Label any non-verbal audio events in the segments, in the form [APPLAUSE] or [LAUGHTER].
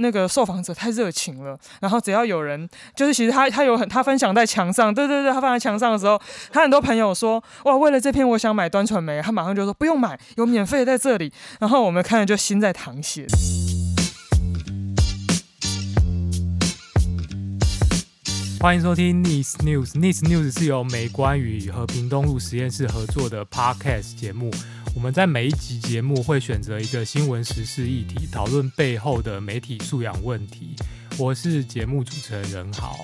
那个受访者太热情了，然后只要有人就是其实他他有很他分享在墙上，对对对，他放在墙上的时候，他很多朋友说哇，为了这篇我想买端传媒，他马上就说不用买，有免费在这里，然后我们看了就心在淌血。欢迎收听 Nice News。Nice News 是由美观与和平东路实验室合作的 Podcast 节目。我们在每一集节目会选择一个新闻时事议题，讨论背后的媒体素养问题。我是节目主持人任豪。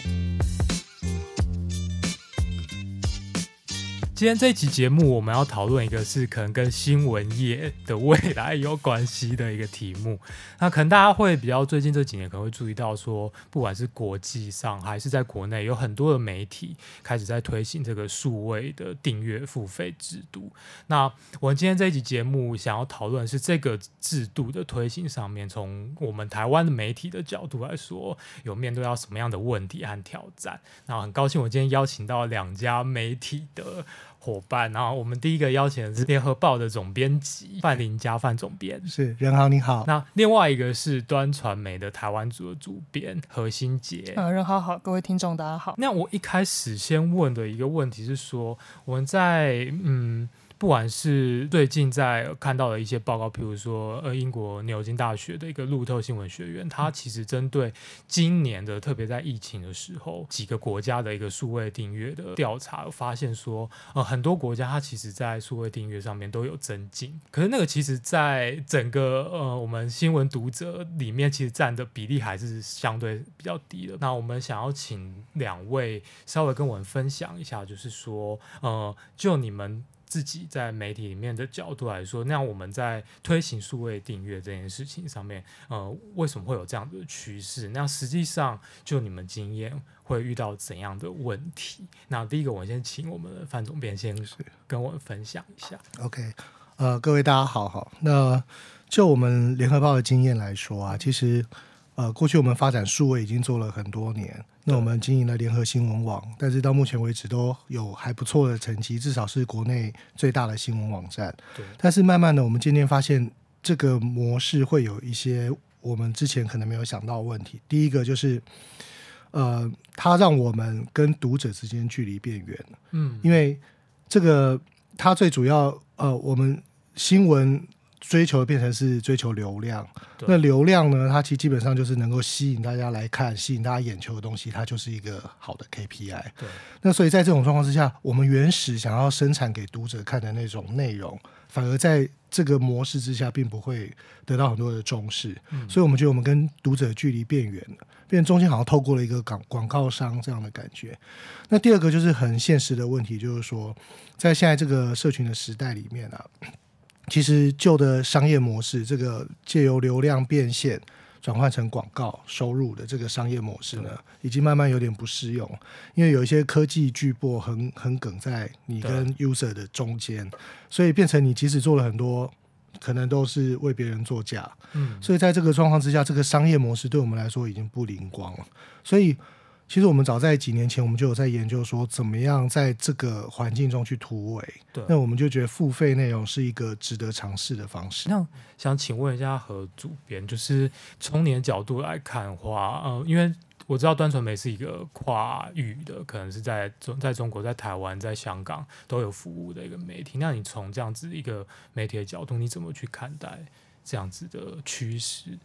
今天这一期节目，我们要讨论一个是可能跟新闻业的未来有关系的一个题目。那可能大家会比较最近这几年可能会注意到说，不管是国际上还是在国内，有很多的媒体开始在推行这个数位的订阅付费制度。那我们今天这一集节目想要讨论是这个制度的推行上面，从我们台湾的媒体的角度来说，有面对到什么样的问题和挑战？那很高兴我今天邀请到两家媒体的。伙伴，然后我们第一个邀请的是联合报的总编辑范林家范总编，是任豪你好。那另外一个是端传媒的台湾组的主编何新杰，啊，任豪好，各位听众大家好。那我一开始先问的一个问题是说，我们在嗯。不管是最近在看到的一些报告，比如说呃英国牛津大学的一个路透新闻学院，它其实针对今年的特别在疫情的时候几个国家的一个数位订阅的调查，发现说呃很多国家它其实在数位订阅上面都有增进，可是那个其实在整个呃我们新闻读者里面其实占的比例还是相对比较低的。那我们想要请两位稍微跟我们分享一下，就是说呃就你们。自己在媒体里面的角度来说，那我们在推行数位订阅这件事情上面，呃，为什么会有这样的趋势？那实际上就你们经验会遇到怎样的问题？那第一个，我先请我们的范总编先跟我们分享一下。OK，呃，各位大家好，哈。那就我们联合报的经验来说啊，其实呃，过去我们发展数位已经做了很多年。那我们经营了联合新闻网，但是到目前为止都有还不错的成绩，至少是国内最大的新闻网站。对。但是慢慢的，我们渐渐发现这个模式会有一些我们之前可能没有想到的问题。第一个就是，呃，它让我们跟读者之间距离变远。嗯。因为这个，它最主要，呃，我们新闻。追求变成是追求流量，那流量呢？它其实基本上就是能够吸引大家来看，吸引大家眼球的东西，它就是一个好的 KPI。对。那所以在这种状况之下，我们原始想要生产给读者看的那种内容，反而在这个模式之下，并不会得到很多的重视。嗯。所以我们觉得我们跟读者距离变远了，变中间好像透过了一个广广告商这样的感觉。那第二个就是很现实的问题，就是说，在现在这个社群的时代里面啊。其实旧的商业模式，这个借由流量变现转换成广告收入的这个商业模式呢，已经慢慢有点不适用，因为有一些科技巨擘横横梗在你跟 user 的中间，所以变成你即使做了很多，可能都是为别人作假。嗯，所以在这个状况之下，这个商业模式对我们来说已经不灵光了，所以。其实我们早在几年前，我们就有在研究说，怎么样在这个环境中去突围。对，那我们就觉得付费内容是一个值得尝试的方式。那想请问一下何主编，就是从你的角度来看的话，呃，因为我知道端传媒是一个跨域的，可能是在中在中国、在台湾、在香港都有服务的一个媒体。那你从这样子一个媒体的角度，你怎么去看待这样子的趋势？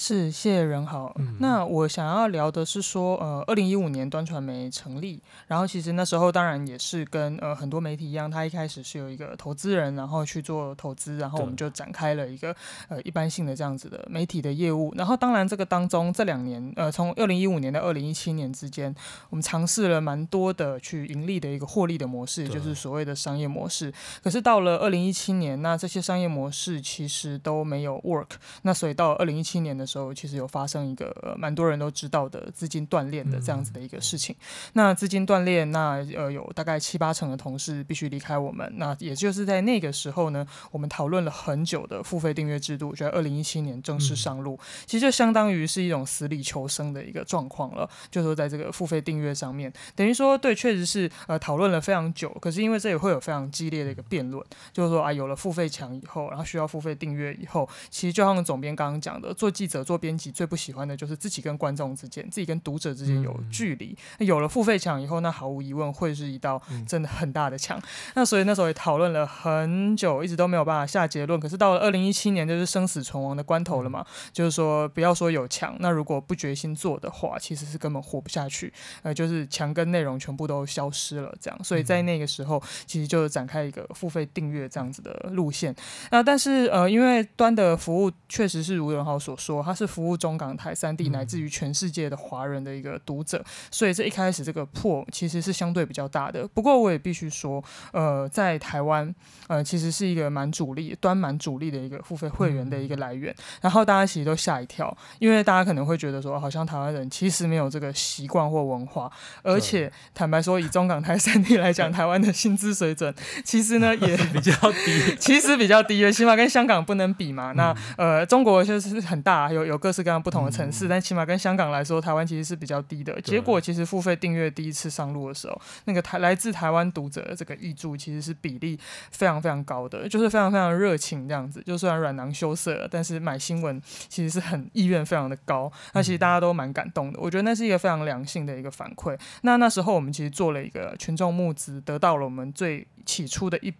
是，谢谢任豪。嗯、那我想要聊的是说，呃，二零一五年端传媒成立，然后其实那时候当然也是跟呃很多媒体一样，他一开始是有一个投资人，然后去做投资，然后我们就展开了一个呃一般性的这样子的媒体的业务。然后当然这个当中这两年，呃，从二零一五年到二零一七年之间，我们尝试了蛮多的去盈利的一个获利的模式，就是所谓的商业模式。可是到了二零一七年，那这些商业模式其实都没有 work。那所以到二零一七年的时候，其实有发生一个蛮多人都知道的资金断裂的这样子的一个事情。嗯、那资金断裂，那呃有大概七八成的同事必须离开我们。那也就是在那个时候呢，我们讨论了很久的付费订阅制度，就在二零一七年正式上路。嗯、其实就相当于是一种死里求生的一个状况了。就说在这个付费订阅上面，等于说对，确实是呃讨论了非常久。可是因为这也会有非常激烈的一个辩论，就是说啊，有了付费墙以后，然后需要付费订阅以后，其实就像总编刚刚讲的，做记者。者做编辑最不喜欢的就是自己跟观众之间、自己跟读者之间有距离。嗯、有了付费墙以后，那毫无疑问会是一道真的很大的墙。嗯、那所以那时候也讨论了很久，一直都没有办法下结论。可是到了二零一七年，就是生死存亡的关头了嘛，嗯、就是说不要说有墙，那如果不决心做的话，其实是根本活不下去。呃，就是墙跟内容全部都消失了，这样。所以在那个时候，其实就展开一个付费订阅这样子的路线。那但是呃，因为端的服务确实是如仁豪所说，它是服务中港台三地乃至于全世界的华人的一个读者，所以这一开始这个破其实是相对比较大的。不过我也必须说，呃，在台湾呃，其实是一个蛮主力端蛮主力的一个付费会员的一个来源。然后大家其实都吓一跳，因为大家可能会觉得说，好像台湾人其实没有这个习惯或文化，而且坦白说，以中港台三地来讲，[LAUGHS] 台湾的薪资水准其实呢也 [LAUGHS] 比较低，[LAUGHS] 其实比较低的，起码跟香港不能比嘛。那呃，中国就是很大，有有有各式各样不同的城市，但起码跟香港来说，台湾其实是比较低的。结果其实付费订阅第一次上路的时候，那个台来自台湾读者的这个译注其实是比例非常非常高的，就是非常非常热情这样子。就虽然软囊羞涩，但是买新闻其实是很意愿非常的高。那其实大家都蛮感动的，我觉得那是一个非常良性的一个反馈。那那时候我们其实做了一个群众募资，得到了我们最起初的一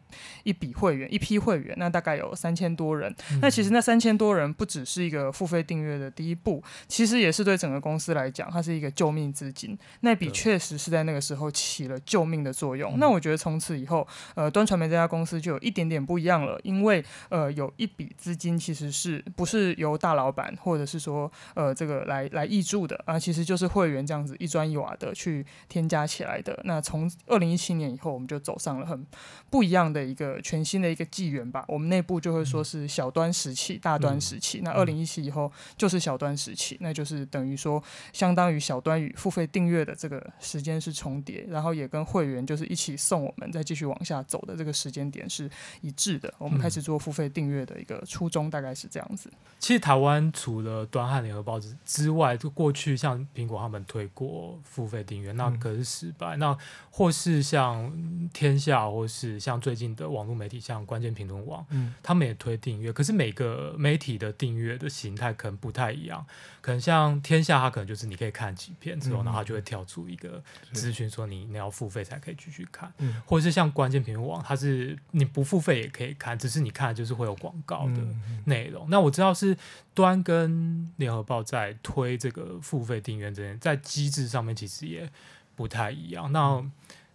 一笔会员，一批会员，那大概有三千多人。嗯、那其实那三千多人不只是一个付费订阅的第一步，其实也是对整个公司来讲，它是一个救命资金。那笔确实是在那个时候起了救命的作用。嗯、那我觉得从此以后，呃，端传媒这家公司就有一点点不一样了，因为呃，有一笔资金其实是不是由大老板或者是说呃这个来来挹注的啊、呃，其实就是会员这样子一砖一瓦的去添加起来的。那从二零一七年以后，我们就走上了很不一样的一个全新的一个纪元吧。我们内部就会说是小端时期、大端时期。那二零一七以后就是小端时期，那就是等于说相当于小端与付费订阅的这个时间是重叠，然后也跟会员就是一起送我们再继续往下走的这个时间点是一致的。我们开始做付费订阅的一个初衷大概是这样子。其实台湾除了端汉联合报之之外，就过去像苹果他们推过付费订阅，那可是失败。那或是像天下，或是像最近的网络媒体，像关键评论网，嗯，他们也推订阅。可是每个媒体的订阅的形态可能不太一样。可能像天下，它可能就是你可以看几篇之后，然后它就会跳出一个资讯说你你要付费才可以继续看。嗯，或者是像关键评论网，它是你不付费也可以看，只是你看就是会有广告的内容。那我知道是端跟联合报在推这个付费订阅这件，在机制上面其实也不太一样。那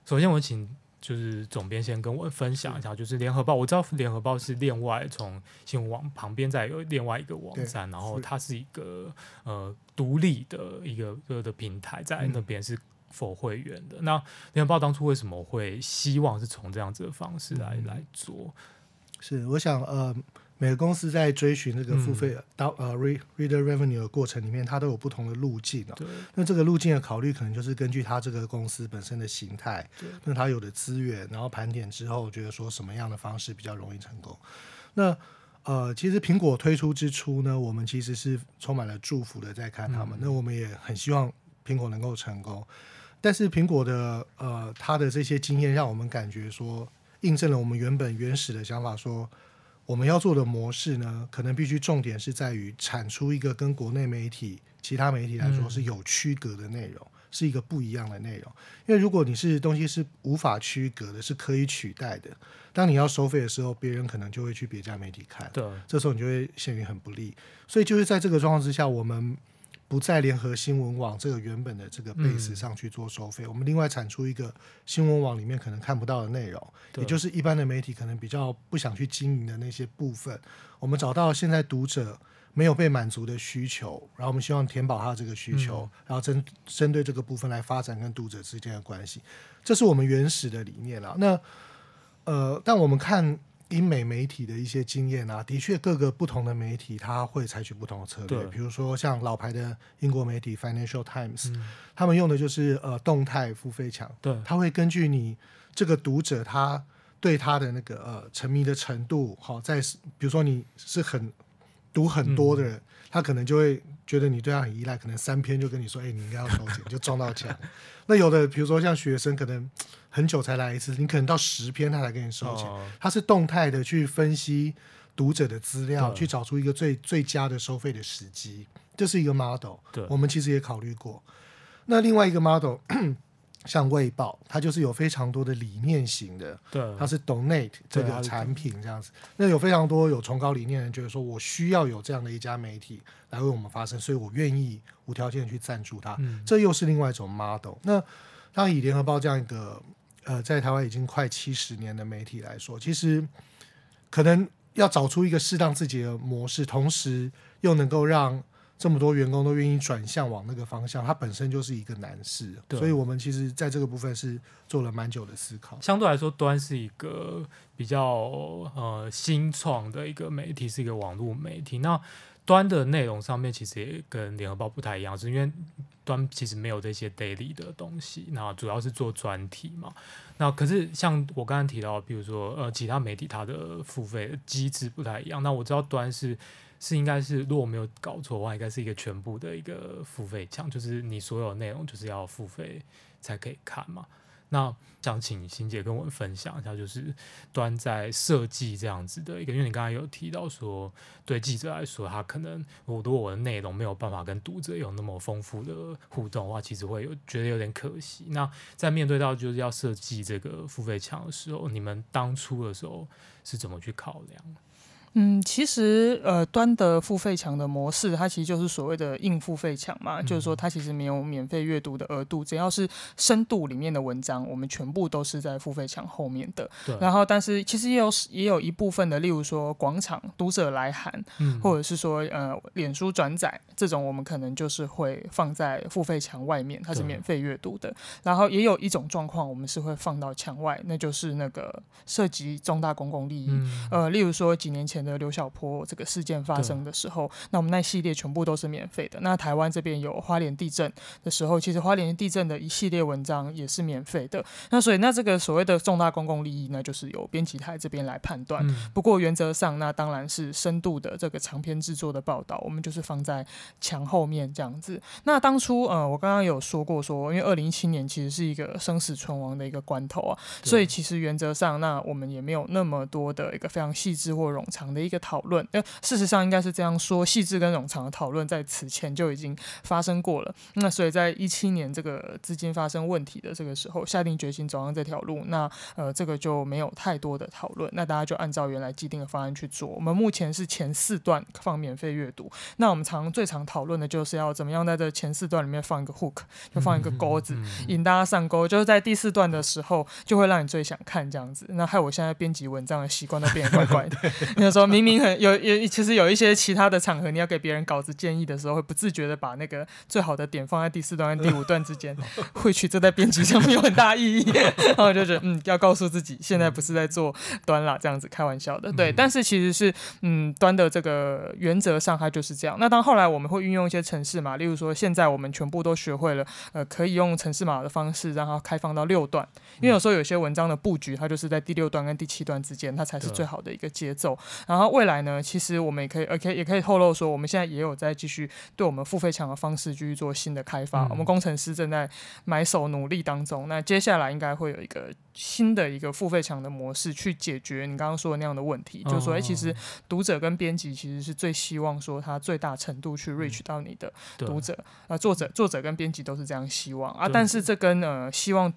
首先，我请就是总编先跟我分享一下，就是联合报，我知道联合报是另外从新闻网旁边再有另外一个网站，然后它是一个呃独立的一个个的平台，在那边是 for 会员的。嗯、那联合报当初为什么会希望是从这样子的方式来、嗯、来做？是我想呃。每个公司在追寻这个付费到、嗯、呃 reader revenue 的过程里面，它都有不同的路径啊。对那这个路径的考虑，可能就是根据它这个公司本身的形态，那它有的资源，然后盘点之后，觉得说什么样的方式比较容易成功。那呃，其实苹果推出之初呢，我们其实是充满了祝福的在看他们。嗯、那我们也很希望苹果能够成功。但是苹果的呃，它的这些经验让我们感觉说，印证了我们原本原始的想法说。我们要做的模式呢，可能必须重点是在于产出一个跟国内媒体、其他媒体来说是有区隔的内容，嗯、是一个不一样的内容。因为如果你是东西是无法区隔的，是可以取代的，当你要收费的时候，别人可能就会去别家媒体看，对，这时候你就会陷于很不利。所以就是在这个状况之下，我们。不在联合新闻网这个原本的这个 base 上去做收费，嗯、我们另外产出一个新闻网里面可能看不到的内容，也就是一般的媒体可能比较不想去经营的那些部分，我们找到现在读者没有被满足的需求，然后我们希望填饱他这个需求，嗯、然后针针对这个部分来发展跟读者之间的关系，这是我们原始的理念了。那呃，但我们看。英美媒体的一些经验啊，的确各个不同的媒体，它会采取不同的策略。对比如说像老牌的英国媒体 Financial Times，嗯、他们用的就是呃动态付费墙。对，他会根据你这个读者他对他的那个呃沉迷的程度，好，在比如说你是很读很多的人，嗯、他可能就会觉得你对他很依赖，可能三篇就跟你说，哎、欸，你应该要收钱，[LAUGHS] 就撞到墙。那有的比如说像学生可能。很久才来一次，你可能到十篇他才给你收钱。他是动态的去分析读者的资料，去找出一个最最佳的收费的时机，这是一个 model。对，我们其实也考虑过。那另外一个 model，[CLEARS THROAT] 像卫报，它就是有非常多的理念型的，对，它是 donate 这个产品这样子。那有非常多有崇高理念的人觉得说，我需要有这样的一家媒体来为我们发声，所以我愿意无条件去赞助它。嗯，这又是另外一种 model。那当以联合报这样一个呃，在台湾已经快七十年的媒体来说，其实可能要找出一个适当自己的模式，同时又能够让这么多员工都愿意转向往那个方向，它本身就是一个难事。所以我们其实在这个部分是做了蛮久的思考。相对来说，端是一个比较呃新创的一个媒体，是一个网络媒体。那端的内容上面其实也跟联合报不太一样，是因为端其实没有这些 daily 的东西，那主要是做专题嘛。那可是像我刚刚提到，比如说呃其他媒体它的付费机制不太一样。那我知道端是是应该是如果没有搞错的话，应该是一个全部的一个付费墙，就是你所有内容就是要付费才可以看嘛。那想请欣姐跟我分享一下，就是端在设计这样子的一个，因为你刚才有提到说，对记者来说，他可能我如果我的内容没有办法跟读者有那么丰富的互动的话，其实会有觉得有点可惜。那在面对到就是要设计这个付费墙的时候，你们当初的时候是怎么去考量？嗯，其实呃，端的付费墙的模式，它其实就是所谓的硬付费墙嘛，嗯、就是说它其实没有免费阅读的额度，只要是深度里面的文章，我们全部都是在付费墙后面的。对。然后，但是其实也有也有一部分的，例如说广场读者来函，嗯、或者是说呃，脸书转载这种，我们可能就是会放在付费墙外面，它是免费阅读的。然后也有一种状况，我们是会放到墙外，那就是那个涉及重大公共利益，嗯、呃，例如说几年前。的刘小波这个事件发生的时候，那我们那系列全部都是免费的。那台湾这边有花莲地震的时候，其实花莲地震的一系列文章也是免费的。那所以那这个所谓的重大公共利益呢，就是由编辑台这边来判断。嗯、不过原则上，那当然是深度的这个长篇制作的报道，我们就是放在墙后面这样子。那当初呃，我刚刚有说过说，因为二零一七年其实是一个生死存亡的一个关头啊，所以其实原则上，那我们也没有那么多的一个非常细致或冗长的一个讨论，呃，事实上应该是这样说，细致跟冗长的讨论在此前就已经发生过了。那所以在一七年这个资金发生问题的这个时候，下定决心走上这条路，那呃这个就没有太多的讨论，那大家就按照原来既定的方案去做。我们目前是前四段放免费阅读，那我们常最常讨论的就是要怎么样在这前四段里面放一个 hook，就放一个钩子，引大家上钩，就是在第四段的时候就会让你最想看这样子。那害我现在编辑文章的习惯都变得怪怪的，[LAUGHS] [LAUGHS] 你说明明。有有，其实有一些其他的场合，你要给别人稿子建议的时候，会不自觉的把那个最好的点放在第四段跟第五段之间，[LAUGHS] 会去这在编辑上面有很大意义。[LAUGHS] 然后就觉得，嗯，要告诉自己，现在不是在做端啦，这样子开玩笑的，对。但是其实是，嗯，端的这个原则上它就是这样。那当后来我们会运用一些程式码，例如说现在我们全部都学会了，呃，可以用程式码的方式让它开放到六段，因为有时候有些文章的布局，它就是在第六段跟第七段之间，它才是最好的一个节奏。[LAUGHS] 然后未来。呢，其实我们也可以，OK，也可以透露说，我们现在也有在继续对我们付费墙的方式继续做新的开发。嗯、我们工程师正在埋首努力当中。那接下来应该会有一个新的一个付费墙的模式去解决你刚刚说的那样的问题，哦、就是说，哎，其实读者跟编辑其实是最希望说他最大程度去 reach 到你的读者，啊、呃，作者、作者跟编辑都是这样希望啊，但是这跟呃希望。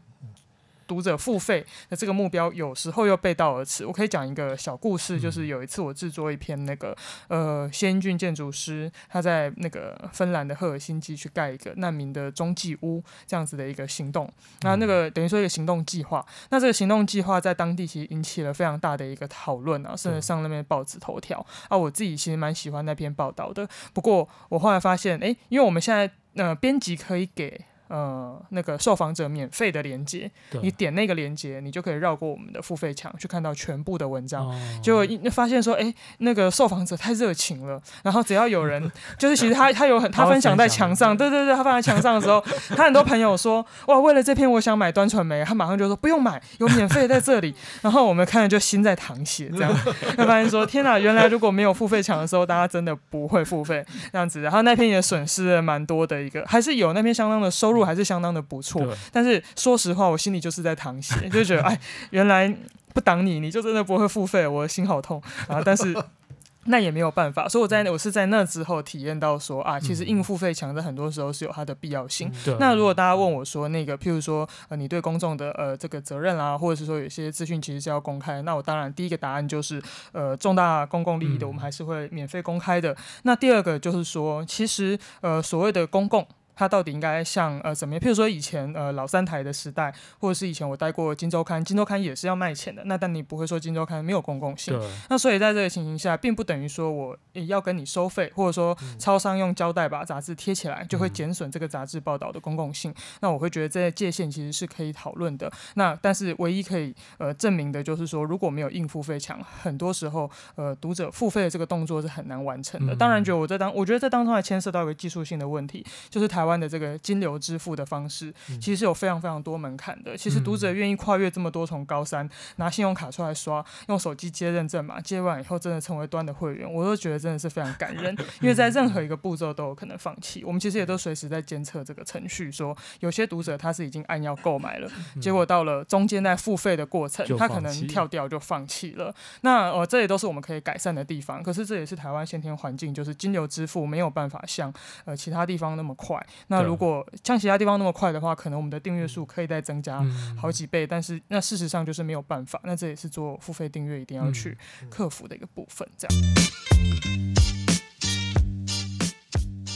读者付费的这个目标有时候又背道而驰。我可以讲一个小故事，就是有一次我制作一篇那个呃谢英俊建筑师他在那个芬兰的赫尔辛基去盖一个难民的中继屋这样子的一个行动，那那个等于说一个行动计划。那这个行动计划在当地其实引起了非常大的一个讨论啊，甚至上那边报纸头条啊。我自己其实蛮喜欢那篇报道的。不过我后来发现，哎，因为我们现在呃编辑可以给。呃，那个受访者免费的连接，你点那个连接，你就可以绕过我们的付费墙，去看到全部的文章。结果一发现说，哎，那个受访者太热情了，然后只要有人，[LAUGHS] 就是其实他他有很他分享在墙上，对对对，他放在墙上的时候，[LAUGHS] 他很多朋友说，哇，为了这篇我想买端传媒，他马上就说不用买，有免费在这里。[LAUGHS] 然后我们看了就心在淌血，这样，他发现说，天哪，原来如果没有付费墙的时候，大家真的不会付费这样子。然后那篇也损失了蛮多的一个，还是有那篇相当的收入。还是相当的不错，但是说实话，我心里就是在淌血，就觉得哎，原来不挡你，你就真的不会付费，我的心好痛啊！但是 [LAUGHS] 那也没有办法，所以我在我是在那之后体验到说啊，其实硬付费墙在很多时候是有它的必要性。嗯、那如果大家问我说那个，譬如说呃，你对公众的呃这个责任啊，或者是说有些资讯其实是要公开，那我当然第一个答案就是呃重大公共利益的，我们还是会免费公开的。嗯、那第二个就是说，其实呃所谓的公共。它到底应该像呃怎么样？譬如说以前呃老三台的时代，或者是以前我待过《金周刊》，《金周刊》也是要卖钱的。那但你不会说《金周刊》没有公共性。那所以在这个情形下，并不等于说我也要跟你收费，或者说超商用胶带把杂志贴起来，就会减损这个杂志报道的公共性。嗯、那我会觉得这些界限其实是可以讨论的。那但是唯一可以呃证明的就是说，如果没有硬付费墙，很多时候呃读者付费的这个动作是很难完成的。嗯、当然，觉得我在当我觉得这当中还牵涉到一个技术性的问题，就是台湾的这个金流。支付的方式其实是有非常非常多门槛的。其实读者愿意跨越这么多重高山，拿信用卡出来刷，用手机接认证嘛，接完以后真的成为端的会员，我都觉得真的是非常感人。[LAUGHS] 因为在任何一个步骤都有可能放弃。我们其实也都随时在监测这个程序，说有些读者他是已经按要购买了，结果到了中间在付费的过程，他可能跳掉就放弃了。那呃，这也都是我们可以改善的地方。可是这也是台湾先天环境，就是金流支付没有办法像呃其他地方那么快。那如果像其他地方那么快的话，可能我们的订阅数可以再增加好几倍，嗯、但是那事实上就是没有办法。那这也是做付费订阅一定要去克服的一个部分。这样，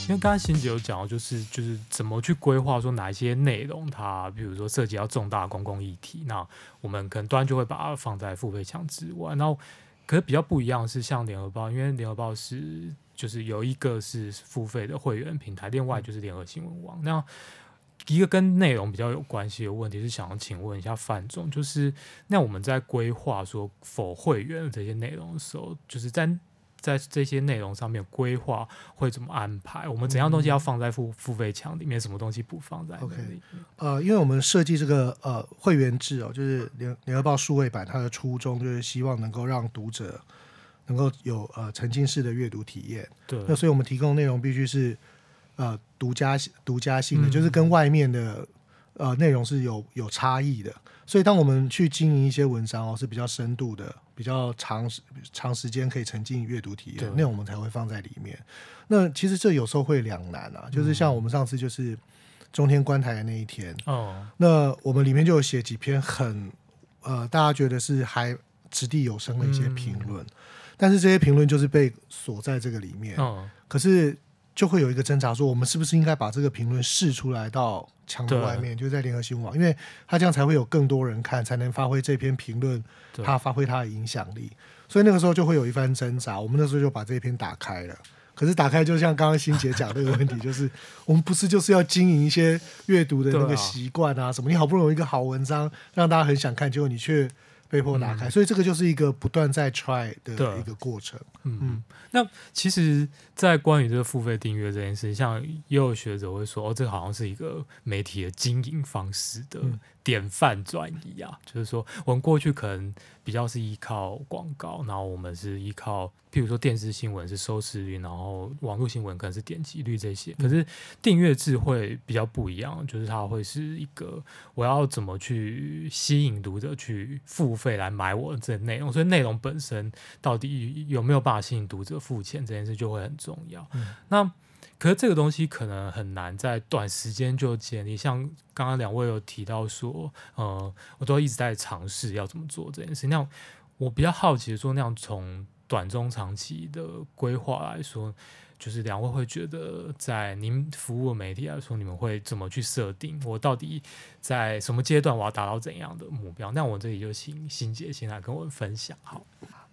因为刚才欣姐有讲到，就是就是怎么去规划，说哪一些内容它，比如说涉及到重大公共议题，那我们可能端就会把它放在付费墙之外。然后，可是比较不一样的是，像联合报，因为联合报是。就是有一个是付费的会员平台，另外就是联合新闻网。那一个跟内容比较有关系的问题是，想要请问一下范总，就是那我们在规划说否会员的这些内容的时候，就是在在这些内容上面规划会怎么安排？我们怎样东西要放在付付费墙里面，什么东西不放在里面？Okay. 呃，因为我们设计这个呃会员制哦，就是联联合报数位版，它的初衷就是希望能够让读者。能够有呃沉浸式的阅读体验，对，那所以我们提供的内容必须是呃独家独家性的，嗯、就是跟外面的呃内容是有有差异的。所以当我们去经营一些文章哦，是比较深度的，比较长长时间可以沉浸阅读体验，对。那我们才会放在里面。那其实这有时候会两难啊，就是像我们上次就是中天观台的那一天哦，嗯、那我们里面就有写几篇很呃大家觉得是还掷地有声的一些评论。嗯但是这些评论就是被锁在这个里面，哦、可是就会有一个挣扎，说我们是不是应该把这个评论释出来到墙的外面，对就在联合新闻网，因为他这样才会有更多人看，才能发挥这篇评论，他发挥他的影响力。所以那个时候就会有一番挣扎。我们那时候就把这篇打开了，可是打开就像刚刚欣姐讲的那个问题，就是 [LAUGHS] 我们不是就是要经营一些阅读的那个习惯啊？什么？你好不容易一个好文章让大家很想看，结果你却。被迫拿开，嗯、所以这个就是一个不断在 try 的一个过程。嗯嗯，那其实，在关于这个付费订阅这件事，像也有学者会说，哦，这好像是一个媒体的经营方式的。嗯典范转移啊，就是说，我们过去可能比较是依靠广告，然后我们是依靠，譬如说电视新闻是收视率，然后网络新闻可能是点击率这些。可是订阅制会比较不一样，就是它会是一个我要怎么去吸引读者去付费来买我的这内容，所以内容本身到底有没有办法吸引读者付钱这件事就会很重要。嗯、那可是这个东西可能很难在短时间就建立。像刚刚两位有提到说，呃，我都一直在尝试要怎么做这件事。那我比较好奇的说，那样从短中长期的规划来说，就是两位会觉得，在您服务媒体来说，你们会怎么去设定？我到底在什么阶段我要达到怎样的目标？那我这里就请欣姐先来跟我分享，好。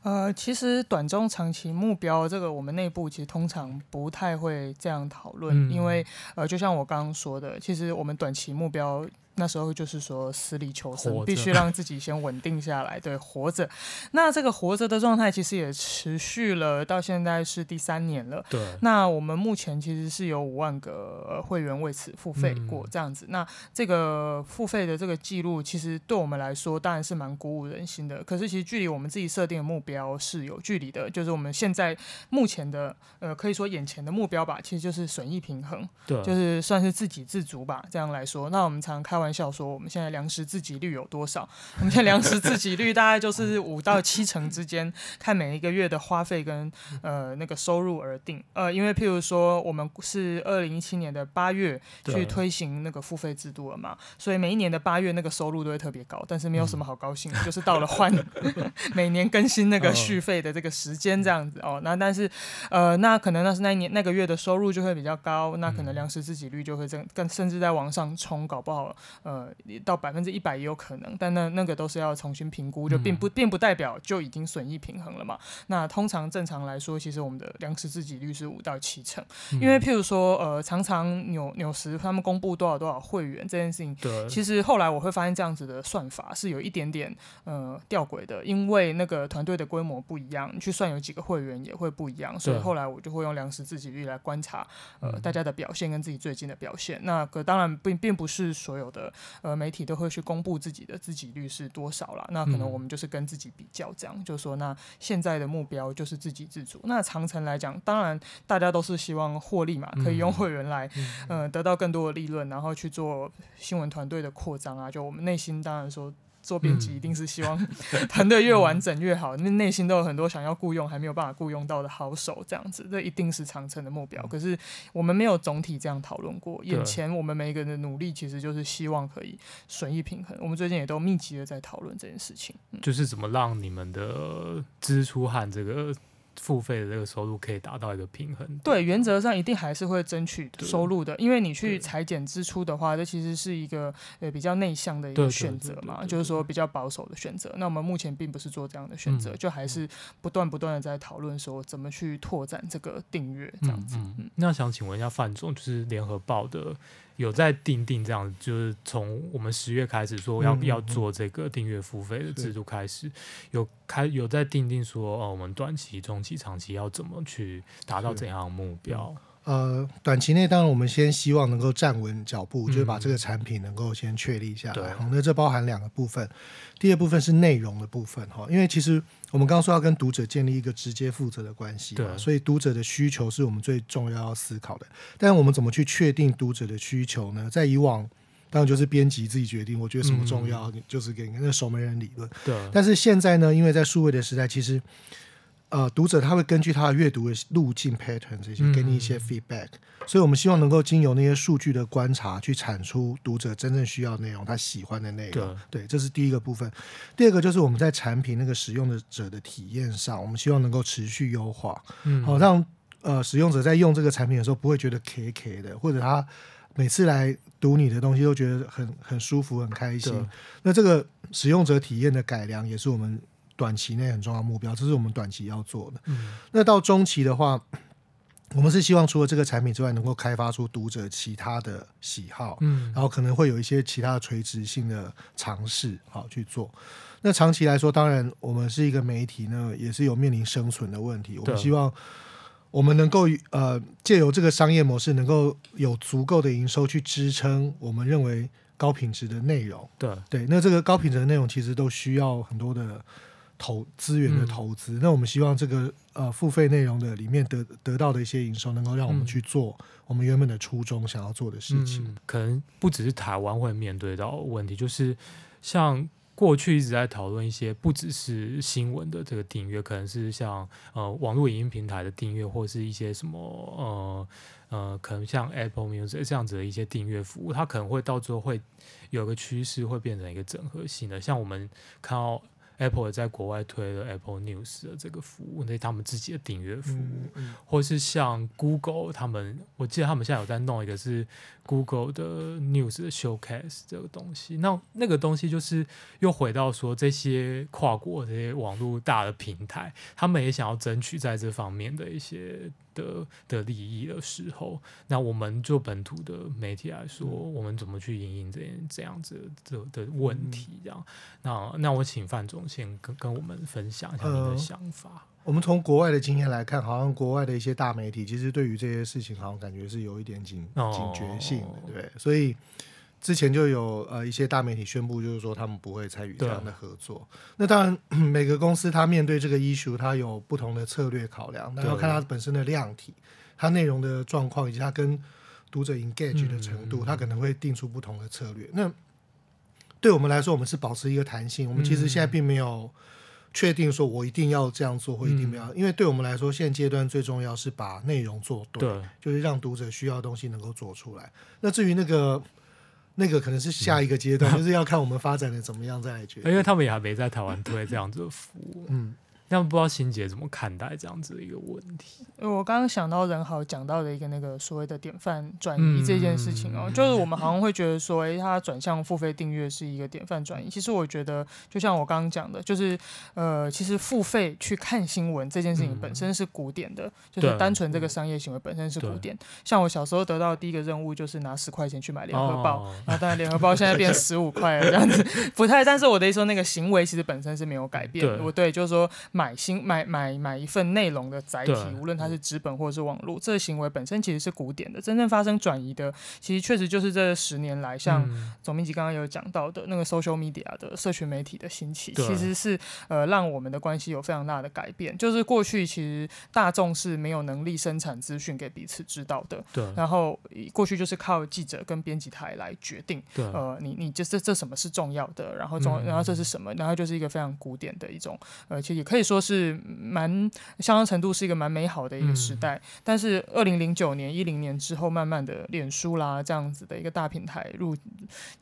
呃，其实短中长期目标这个，我们内部其实通常不太会这样讨论，嗯、因为呃，就像我刚刚说的，其实我们短期目标。那时候就是说，死里求生，必须让自己先稳定下来，对，活着。那这个活着的状态其实也持续了到现在是第三年了。对。那我们目前其实是有五万个会员为此付费过这样子。嗯、那这个付费的这个记录，其实对我们来说当然是蛮鼓舞人心的。可是其实距离我们自己设定的目标是有距离的，就是我们现在目前的呃，可以说眼前的目标吧，其实就是损益平衡。对。就是算是自给自足吧，这样来说。那我们常开玩玩笑说，我们现在粮食自给率有多少？[LAUGHS] 我们现在粮食自给率大概就是 [LAUGHS] 五到七成之间，看每一个月的花费跟呃那个收入而定。呃，因为譬如说，我们是二零一七年的八月去推行那个付费制度了嘛，所以每一年的八月那个收入都会特别高，但是没有什么好高兴的，嗯、就是到了换 [LAUGHS] 每年更新那个续费的这个时间这样子哦。那但是呃，那可能那是那一年那个月的收入就会比较高，那可能粮食自给率就会增更，甚至在往上冲，搞不好呃到百分之一百也有可能。但那那个都是要重新评估，就并不并不代表就已经损益平衡了嘛。那通常正常来说，其实我们的粮食自给率是五到七成，因为譬如说呃，常常纽纽时他们公布多少多少会员这件事情，对，其实后来我会发现这样子的算法是有一点点呃吊诡的，因为那个团队的规模不一样，你去算有几个会员也会不一样，所以后来我就会用粮食自给率来观察呃大家的表现跟自己最近的表现。那可当然并并不是所有的呃媒体都会去公布自己的自给率是多少啦，那可能我们就是跟自己比较这样，就说那现在的目标就是自给自足。那长城来讲，当然大家都是希望获利嘛，可以用会员来呃得到更多的利润，然后去做新闻团队的扩张啊。就我们内心当然说。做编辑一定是希望 [LAUGHS] [LAUGHS] 团队越完整越好，那内心都有很多想要雇佣还没有办法雇佣到的好手，这样子，这一定是长城的目标。可是我们没有总体这样讨论过，眼前我们每一个人的努力其实就是希望可以损益平衡。我们最近也都密集的在讨论这件事情，就是怎么让你们的支出和这个。付费的这个收入可以达到一个平衡。对，原则上一定还是会争取收入的，因为你去裁减支出的话，这其实是一个呃比较内向的一个选择嘛，就是说比较保守的选择。那我们目前并不是做这样的选择，嗯、就还是不断不断的在讨论说怎么去拓展这个订阅这样子。嗯嗯、那想请问一下范总，就是联合报的。有在定定这样，就是从我们十月开始说要要做这个订阅付费的制度开始，有开有在定定说哦，我们短期、中期、长期要怎么去达到怎样的目标？呃，短期内当然我们先希望能够站稳脚步，嗯、就是把这个产品能够先确立下来。好，那这包含两个部分，第二部分是内容的部分哈，因为其实我们刚刚说要跟读者建立一个直接负责的关系，对，所以读者的需求是我们最重要要思考的。但是我们怎么去确定读者的需求呢？在以往，当然就是编辑自己决定，我觉得什么重要，嗯、就是给那个守门人理论。对，但是现在呢，因为在数位的时代，其实。呃，读者他会根据他的阅读的路径 pattern 这些，给你一些 feedback，嗯，所以我们希望能够经由那些数据的观察，去产出读者真正需要的内容，他喜欢的内容。对，对，这是第一个部分。第二个就是我们在产品那个使用的者的体验上，我们希望能够持续优化，嗯，好让呃使用者在用这个产品的时候不会觉得 K K 的，或者他每次来读你的东西都觉得很很舒服、很开心。那这个使用者体验的改良也是我们。短期内很重要目标，这是我们短期要做的。嗯、那到中期的话，[CLEARS THROAT] 我们是希望除了这个产品之外，能够开发出读者其他的喜好，嗯，然后可能会有一些其他的垂直性的尝试，好去做。那长期来说，当然我们是一个媒体呢，也是有面临生存的问题。我们希望我们能够呃借由这个商业模式，能够有足够的营收去支撑我们认为高品质的内容。对对，那这个高品质的内容其实都需要很多的。投资源的投资，嗯、那我们希望这个呃付费内容的里面得得到的一些营收，能够让我们去做我们原本的初衷想要做的事情。嗯、可能不只是台湾会面对到问题，就是像过去一直在讨论一些，不只是新闻的这个订阅，可能是像呃网络影音平台的订阅，或是一些什么呃呃，可能像 Apple Music 这样子的一些订阅服务，它可能会到最后会有个趋势，会变成一个整合性的。像我们看到。Apple 在国外推了 Apple News 的这个服务，那是他们自己的订阅服务，嗯嗯、或是像 Google 他们，我记得他们现在有在弄一个是 Google 的 News 的 Showcase 这个东西。那那个东西就是又回到说，这些跨国这些网络大的平台，他们也想要争取在这方面的一些。的的利益的时候，那我们做本土的媒体来说，嗯、我们怎么去应应这这样子的的问题？这样，嗯、那那我请范总先跟跟我们分享一下你的想法。呃、我们从国外的经验来看，好像国外的一些大媒体，其实对于这些事情，好像感觉是有一点警、哦、警觉性的，对，所以。之前就有呃一些大媒体宣布，就是说他们不会参与这样的合作。那当然，[CLEARS THROAT] 每个公司它面对这个 issue，它有不同的策略考量，那要看它本身的量体、它内容的状况以及它跟读者 engage 的程度，它可能会定出不同的策略。那对我们来说，我们是保持一个弹性。我们其实现在并没有确定说我一定要这样做，或一定不要，因为对我们来说，现阶段最重要是把内容做对，对，就是让读者需要的东西能够做出来。那至于那个。那个可能是下一个阶段，就是要看我们发展的怎么样再来决定。因为他们也还没在台湾推这样子的服务。嗯。那不知道欣姐怎么看待这样子的一个问题？我刚刚想到任豪讲到的一个那个所谓的典范转移这件事情哦、喔，嗯、就是我们好像会觉得说，哎、欸，他转向付费订阅是一个典范转移。其实我觉得，就像我刚刚讲的，就是呃，其实付费去看新闻这件事情本身是古典的，嗯、就是单纯这个商业行为本身是古典。像我小时候得到的第一个任务就是拿十块钱去买联合报，哦、然后当然联合报现在变十五块了这样子，不太。但是我的意思说，那个行为其实本身是没有改变。[LAUGHS] 对我对，就是说。买新买买买一份内容的载体，无论它是纸本或者是网络，这个行为本身其实是古典的。真正发生转移的，其实确实就是这十年来，像总编辑刚刚有讲到的那个 social media 的社群媒体的兴起，其实是呃让我们的关系有非常大的改变。就是过去其实大众是没有能力生产资讯给彼此知道的，对。然后过去就是靠记者跟编辑台来决定，对。呃，你你这这这什么是重要的，然后重然后这是什么，然后就是一个非常古典的一种，呃，其实也可以。说是蛮相当程度是一个蛮美好的一个时代，嗯、但是二零零九年、一零年之后，慢慢的脸书啦这样子的一个大平台入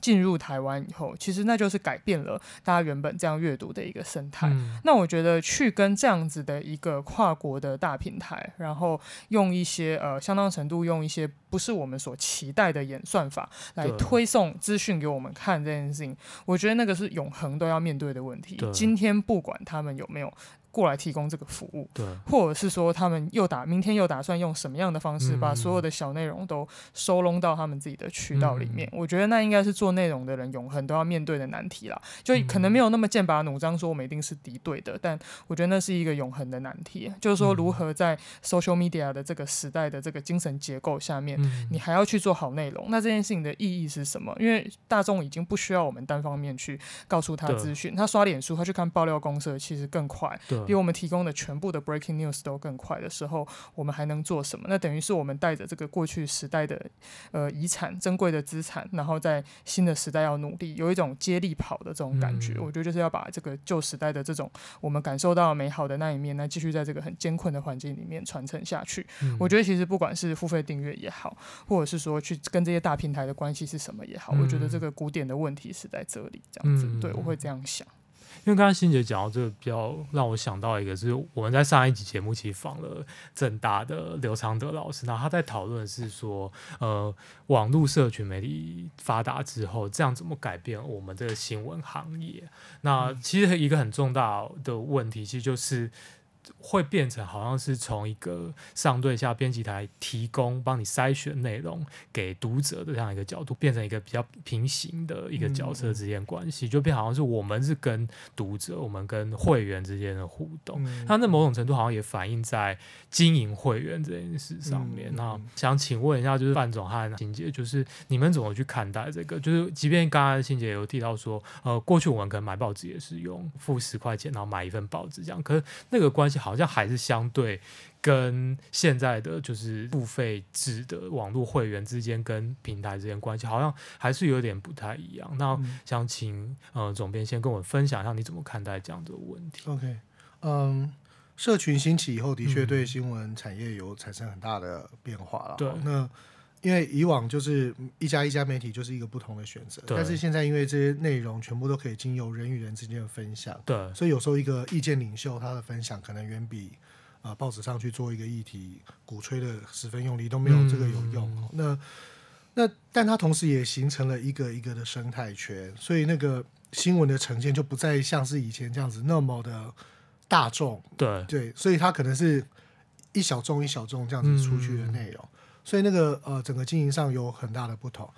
进入台湾以后，其实那就是改变了大家原本这样阅读的一个生态。嗯、那我觉得去跟这样子的一个跨国的大平台，然后用一些呃相当程度用一些不是我们所期待的演算法来推送资讯给我们看这件事情，我觉得那个是永恒都要面对的问题。今天不管他们有没有。过来提供这个服务，对，或者是说他们又打明天又打算用什么样的方式把所有的小内容都收拢到他们自己的渠道里面？嗯、我觉得那应该是做内容的人永恒都要面对的难题啦。就可能没有那么剑拔弩张说我们一定是敌对的，但我觉得那是一个永恒的难题，就是说如何在 social media 的这个时代的这个精神结构下面，你还要去做好内容，那这件事情的意义是什么？因为大众已经不需要我们单方面去告诉他资讯，他刷脸书，他去看爆料公社，其实更快。比我们提供的全部的 breaking news 都更快的时候，我们还能做什么？那等于是我们带着这个过去时代的呃遗产、珍贵的资产，然后在新的时代要努力，有一种接力跑的这种感觉。嗯、我觉得就是要把这个旧时代的这种我们感受到美好的那一面，那继续在这个很艰困的环境里面传承下去。嗯、我觉得其实不管是付费订阅也好，或者是说去跟这些大平台的关系是什么也好，嗯、我觉得这个古典的问题是在这里，这样子。嗯、对，我会这样想。因为刚刚欣姐讲到这个，比较让我想到一个，是我们在上一集节目其实访了正大的刘昌德老师，然后他在讨论是说，呃，网络社群媒体发达之后，这样怎么改变我们这个新闻行业？那其实一个很重大的问题，其实就是。会变成好像是从一个上对下编辑台提供帮你筛选内容给读者的这样一个角度，变成一个比较平行的一个角色之间关系，就变好像是我们是跟读者，我们跟会员之间的互动。那那某种程度好像也反映在经营会员这件事上面。那想请问一下，就是范总和欣姐，就是你们怎么去看待这个？就是即便刚才欣姐有提到说，呃，过去我们可能买报纸也是用付十块钱，然后买一份报纸这样，可是那个关系。好像还是相对跟现在的就是付费制的网络会员之间跟平台之间关系，好像还是有点不太一样。那想请呃总编先跟我分享一下你怎么看待这样的问题？OK，嗯，社群兴起以后，的确对新闻产业有产生很大的变化了。对，那因为以往就是一家一家媒体就是一个不同的选择，但是现在因为这些内容全部都可以经由人与人之间的分享，对，所以有时候一个意见领袖他的分享可能远比啊、呃、报纸上去做一个议题鼓吹的十分用力都没有这个有用。嗯、那那但它同时也形成了一个一个的生态圈，所以那个新闻的呈现就不再像是以前这样子那么的大众，对对，所以它可能是一小众一小众这样子出去的内容。嗯所以那个呃，整个经营上有很大的不同。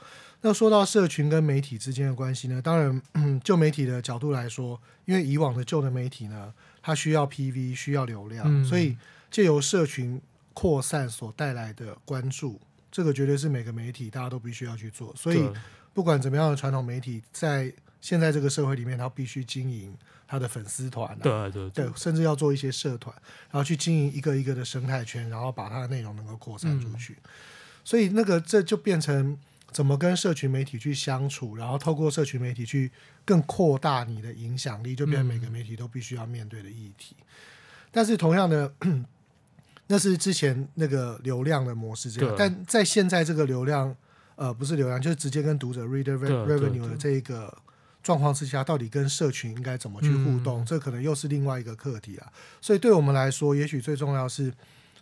那说到社群跟媒体之间的关系呢，当然，嗯，就媒体的角度来说，因为以往的旧的媒体呢，它需要 PV，需要流量，嗯、所以借由社群扩散所带来的关注，这个绝对是每个媒体大家都必须要去做。所以不管怎么样的传统媒体，在现在这个社会里面，他必须经营。他的粉丝团、啊，对对对，对，甚至要做一些社团，然后去经营一个一个的生态圈，然后把它的内容能够扩散出去。嗯、所以那个这就变成怎么跟社群媒体去相处，然后透过社群媒体去更扩大你的影响力，就变成每个媒体都必须要面对的议题。嗯、但是同样的，[CLEARS THROAT] 那是之前那个流量的模式这样，但在现在这个流量，呃，不是流量，就是直接跟读者 reader revenue 的这一个状况之下，到底跟社群应该怎么去互动，嗯、这可能又是另外一个课题啊。所以对我们来说，也许最重要是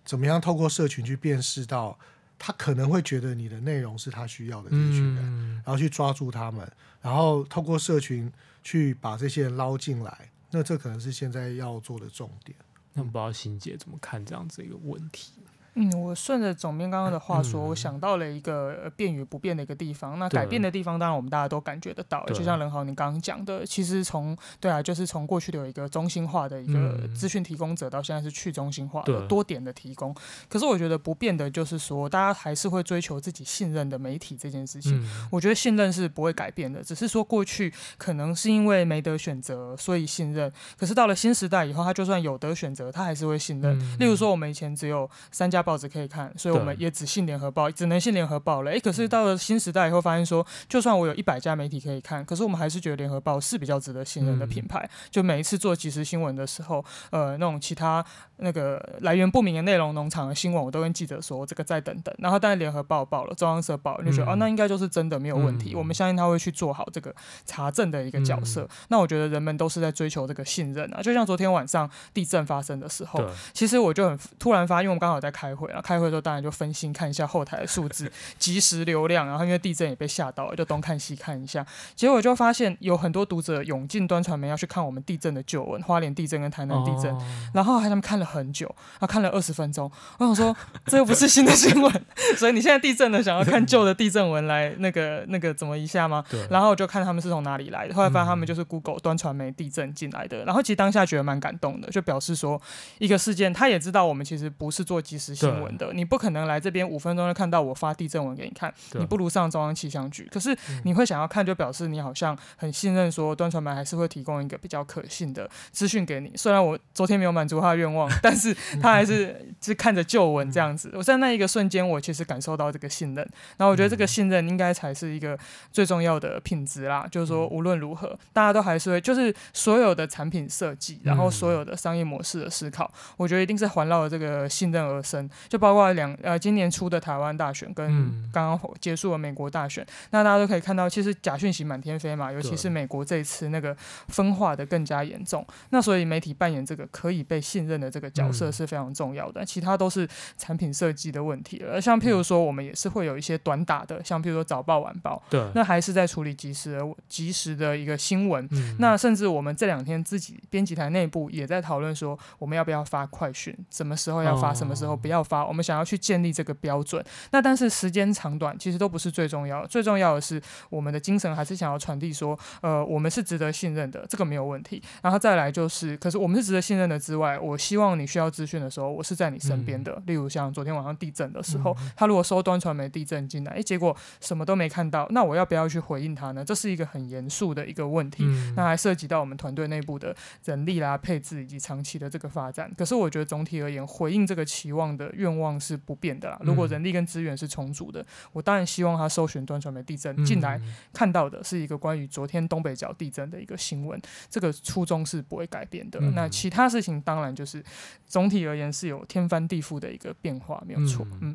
怎么样透过社群去辨识到他可能会觉得你的内容是他需要的这一群人，嗯、然后去抓住他们，然后透过社群去把这些人捞进来。那这可能是现在要做的重点。那不知道欣姐怎么看这样子一个问题？嗯，我顺着总编刚刚的话说，嗯、我想到了一个变与不变的一个地方。那改变的地方，当然我们大家都感觉得到。就像仁豪你刚刚讲的，其实从对啊，就是从过去的有一个中心化的一个资讯提供者，到现在是去中心化的对多点的提供。可是我觉得不变的就是说，大家还是会追求自己信任的媒体这件事情。嗯、我觉得信任是不会改变的，只是说过去可能是因为没得选择，所以信任。可是到了新时代以后，他就算有得选择，他还是会信任。嗯、例如说，我们以前只有三家报纸可以看，所以我们也只信联合报，只能信联合报了。哎，可是到了新时代以后，发现说，就算我有一百家媒体可以看，可是我们还是觉得联合报是比较值得信任的品牌。就每一次做即时新闻的时候，呃，那种其他那个来源不明的内容农场的新闻，我都跟记者说，这个再等等。然后，但是联合报报了，中央社报，就觉得哦，那应该就是真的没有问题。我们相信他会去做好这个查证的一个角色。那我觉得人们都是在追求这个信任啊。就像昨天晚上地震发生的时候，其实我就很突然发现，因为我们刚好在开会啊，开会的时候当然就分心看一下后台的数字，即时流量，然后因为地震也被吓到了，就东看西看一下，结果就发现有很多读者涌进端传媒要去看我们地震的旧闻，花莲地震跟台南地震，哦、然后还他们看了很久，他，看了二十分钟，我想说这又不是新的新闻，[LAUGHS] 所以你现在地震了，想要看旧的地震文来那个那个怎么一下吗？对然后我就看他们是从哪里来的，后来发现他们就是 Google 端传媒地震进来的，然后其实当下觉得蛮感动的，就表示说一个事件，他也知道我们其实不是做即时新闻的，你不可能来。这边五分钟就看到我发地震文给你看，你不如上中央气象局。可是你会想要看，就表示你好像很信任，说端传媒还是会提供一个比较可信的资讯给你。虽然我昨天没有满足他的愿望，但是他还是是看着旧闻这样子。我在那一个瞬间，我其实感受到这个信任。然后我觉得这个信任应该才是一个最重要的品质啦。就是说无论如何，大家都还是会，就是所有的产品设计，然后所有的商业模式的思考，我觉得一定是环绕着这个信任而生。就包括两呃。今年初的台湾大选跟刚刚结束了美国大选，嗯、那大家都可以看到，其实假讯息满天飞嘛，尤其是美国这一次那个分化的更加严重。那所以媒体扮演这个可以被信任的这个角色是非常重要的，嗯、其他都是产品设计的问题了。像譬如说，我们也是会有一些短打的，像譬如说早报晚报，对，那还是在处理及时的及时的一个新闻。嗯、那甚至我们这两天自己编辑台内部也在讨论说，我们要不要发快讯，什么时候要发，什么时候不要发，哦、我们想要去建立。这个标准，那但是时间长短其实都不是最重要的，最重要的是我们的精神还是想要传递说，呃，我们是值得信任的，这个没有问题。然后再来就是，可是我们是值得信任的之外，我希望你需要资讯的时候，我是在你身边的。嗯、例如像昨天晚上地震的时候，嗯、他如果收端传媒地震进来，诶，结果什么都没看到，那我要不要去回应他呢？这是一个很严肃的一个问题，嗯、那还涉及到我们团队内部的人力啦、配置以及长期的这个发展。可是我觉得总体而言，回应这个期望的愿望是不变的啦。如果人力跟资源是充足的，嗯、我当然希望他搜寻端传媒地震进来，看到的是一个关于昨天东北角地震的一个新闻，这个初衷是不会改变的。嗯、那其他事情当然就是总体而言是有天翻地覆的一个变化，没有错。嗯。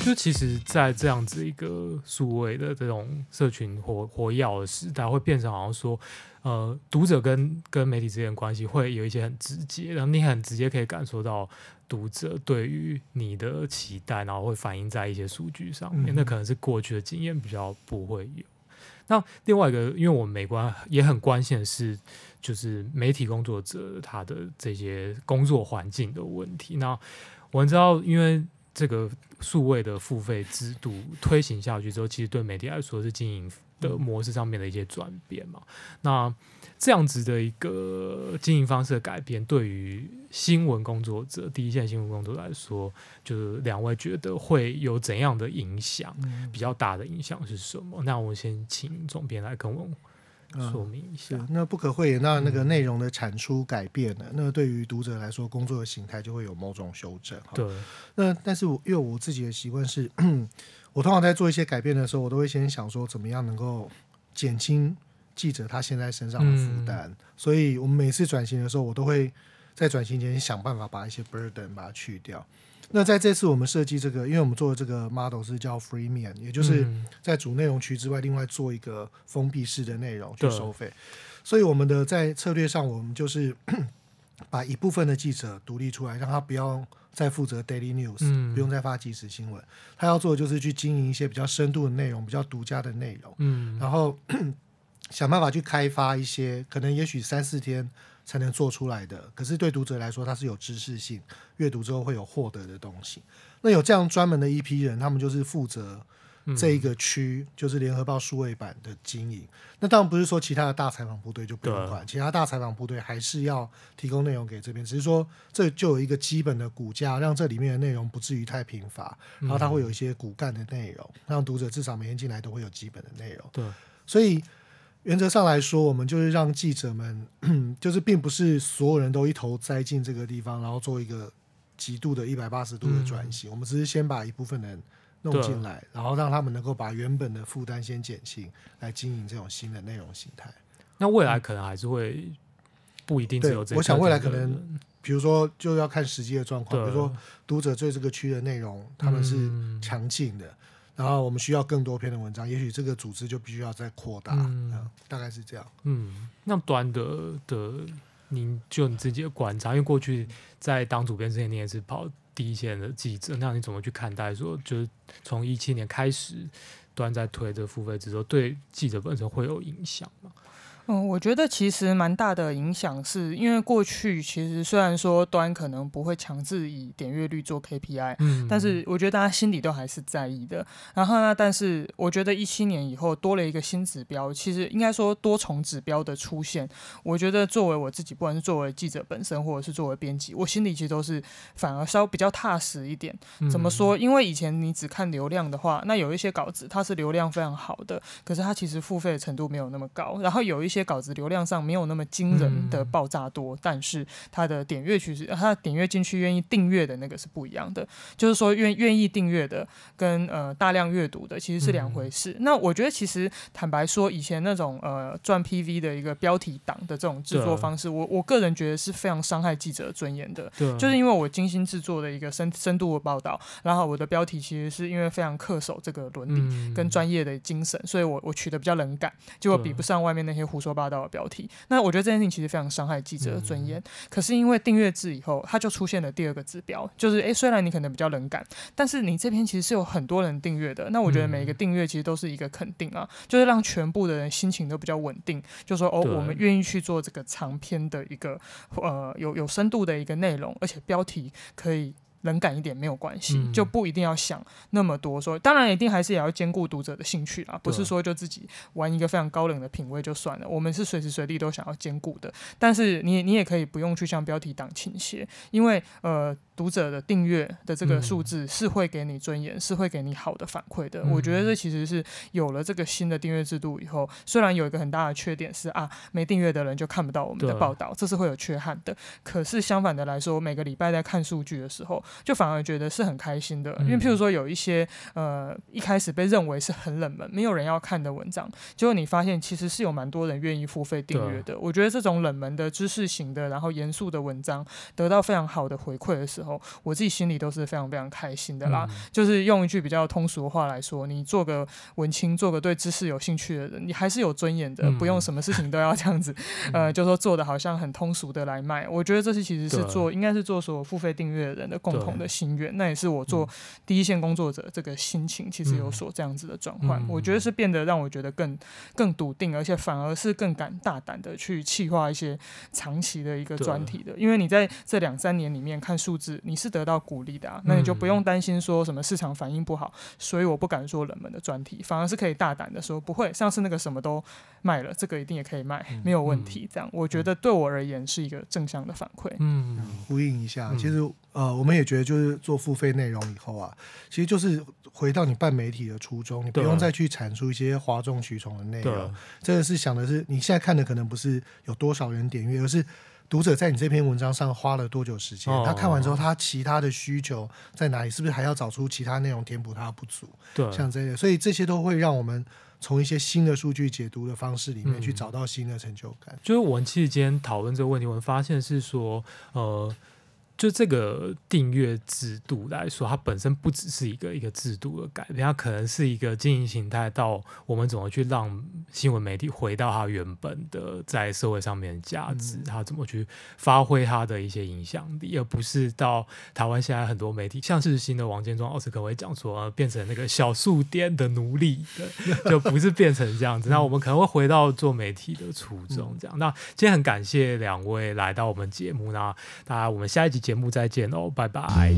就其实，在这样子一个数位的这种社群活活跃的时代，会变成好像说。呃，读者跟跟媒体之间的关系会有一些很直接，然后你很直接可以感受到读者对于你的期待，然后会反映在一些数据上面。嗯、那可能是过去的经验比较不会有。那另外一个，因为我们美观也很关心的是，就是媒体工作者他的这些工作环境的问题。那我们知道，因为这个数位的付费制度推行下去之后，其实对媒体来说是经营。的模式上面的一些转变嘛，那这样子的一个经营方式的改变，对于新闻工作者、第一线新闻工作者来说，就是两位觉得会有怎样的影响？比较大的影响是什么？那我先请总编来跟我说明一下。嗯、那不可讳言，那那个内容的产出改变了，嗯、那对于读者来说，工作的形态就会有某种修正。对。那但是我因为我自己的习惯是，[CLEARS THROAT] 我通常在做一些改变的时候，我都会先想说，怎么样能够减轻记者他现在身上的负担。嗯、所以我们每次转型的时候，我都会在转型前想办法把一些 burden 把它去掉。那在这次我们设计这个，因为我们做的这个 model 是叫 freemium，也就是在主内容区之外，另外做一个封闭式的内容去收费。所以我们的在策略上，我们就是 [CLEARS THROAT] 把一部分的记者独立出来，让他不要再负责 daily news，、嗯、不用再发即时新闻。他要做的就是去经营一些比较深度的内容，比较独家的内容。嗯，然后想办法去开发一些可能也许三四天。才能做出来的，可是对读者来说，它是有知识性，阅读之后会有获得的东西。那有这样专门的一批人，他们就是负责这一个区，嗯、就是联合报数位版的经营。那当然不是说其他的大采访部队就不用管，其他大采访部队还是要提供内容给这边，只是说这就有一个基本的骨架，让这里面的内容不至于太贫乏，然后它会有一些骨干的内容，让读者至少每天进来都会有基本的内容。对，所以。原则上来说，我们就是让记者们，[CLEARS THROAT] 就是并不是所有人都一头栽进这个地方，然后做一个极度的一百八十度的转型。嗯、我们只是先把一部分人弄进来，然后让他们能够把原本的负担先减轻，来经营这种新的内容形态。那未来可能还是会不一定只有这个。我想未来可能，比如说就要看实际的状况，比如说读者对这个区的内容，他们是强劲的。嗯然后我们需要更多篇的文章，也许这个组织就必须要再扩大，嗯，大概是这样。嗯，那端的的，您就你自己的观察，因为过去在当主编之前，你也是跑第一线的记者，那你怎么去看待说，就是从一七年开始，端在推这付费制度，对记者本身会有影响吗？嗯，我觉得其实蛮大的影响，是因为过去其实虽然说端可能不会强制以点阅率做 KPI，嗯，但是我觉得大家心里都还是在意的。然后呢，但是我觉得一七年以后多了一个新指标，其实应该说多重指标的出现，我觉得作为我自己，不管是作为记者本身，或者是作为编辑，我心里其实都是反而稍微比较踏实一点。怎么说？因为以前你只看流量的话，那有一些稿子它是流量非常好的，可是它其实付费的程度没有那么高。然后有一些稿子流量上没有那么惊人的爆炸多，嗯、但是它的点阅趋势，它的点阅进去愿意订阅的那个是不一样的。就是说愿愿意订阅的跟呃大量阅读的其实是两回事。嗯、那我觉得其实坦白说，以前那种呃赚 PV 的一个标题党的这种制作方式，对我我个人觉得是非常伤害记者尊严的。对就是因为我精心制作的一个深深度的报道，然后我的标题其实是因为非常恪守这个伦理跟专业的精神，嗯、所以我我取得比较冷感，结果比不上外面那些胡说八道的。标题，那我觉得这件事情其实非常伤害记者的尊严。嗯、可是因为订阅制以后，它就出现了第二个指标，就是诶，虽然你可能比较冷感，但是你这篇其实是有很多人订阅的。那我觉得每一个订阅其实都是一个肯定啊，嗯、就是让全部的人心情都比较稳定，就说哦，我们愿意去做这个长篇的一个呃有有深度的一个内容，而且标题可以。冷感一点没有关系，嗯、就不一定要想那么多。说当然一定还是也要兼顾读者的兴趣啦，不是说就自己玩一个非常高冷的品味就算了。我们是随时随地都想要兼顾的，但是你你也可以不用去向标题党倾斜，因为呃。读者的订阅的这个数字是会给你尊严，嗯、是会给你好的反馈的。嗯、我觉得这其实是有了这个新的订阅制度以后，虽然有一个很大的缺点是啊，没订阅的人就看不到我们的报道，这是会有缺憾的。可是相反的来说，每个礼拜在看数据的时候，就反而觉得是很开心的。嗯、因为譬如说有一些呃一开始被认为是很冷门、没有人要看的文章，结果你发现其实是有蛮多人愿意付费订阅的。我觉得这种冷门的知识型的，然后严肃的文章得到非常好的回馈的时候。我自己心里都是非常非常开心的啦。嗯、就是用一句比较通俗的话来说，你做个文青，做个对知识有兴趣的人，你还是有尊严的，嗯、不用什么事情都要这样子，[LAUGHS] 嗯、呃，就说做的好像很通俗的来卖。我觉得这是其实是做，应该是做所有付费订阅的人的共同的心愿。那也是我做第一线工作者这个心情，其实有所这样子的转换。嗯、我觉得是变得让我觉得更更笃定，而且反而是更敢大胆的去企划一些长期的一个专题的。因为你在这两三年里面看数字。是你是得到鼓励的啊，那你就不用担心说什么市场反应不好，所以我不敢说冷门的专题，反而是可以大胆的说不会，上次那个什么都卖了，这个一定也可以卖，没有问题。这样我觉得对我而言是一个正向的反馈。嗯，呼应一下，其实呃，我们也觉得就是做付费内容以后啊，其实就是回到你办媒体的初衷，你不用再去阐述一些哗众取宠的内容，这个是想的是你现在看的可能不是有多少人点阅，而是。读者在你这篇文章上花了多久时间？他看完之后，他其他的需求在哪里？是不是还要找出其他内容填补他的不足？对，像这些，所以这些都会让我们从一些新的数据解读的方式里面去找到新的成就感。嗯、就是我们其实今天讨论这个问题，我们发现是说，呃。就这个订阅制度来说，它本身不只是一个一个制度的改变，它可能是一个经营形态，到我们怎么去让新闻媒体回到它原本的在社会上面的价值，它怎么去发挥它的一些影响力，而不是到台湾现在很多媒体，像是新的王建中奥斯卡会讲说，变成那个小数点的奴隶，对，就不是变成这样子。[LAUGHS] 那我们可能会回到做媒体的初衷，这样。那今天很感谢两位来到我们节目，那大家我们下一集节目再见哦，拜拜。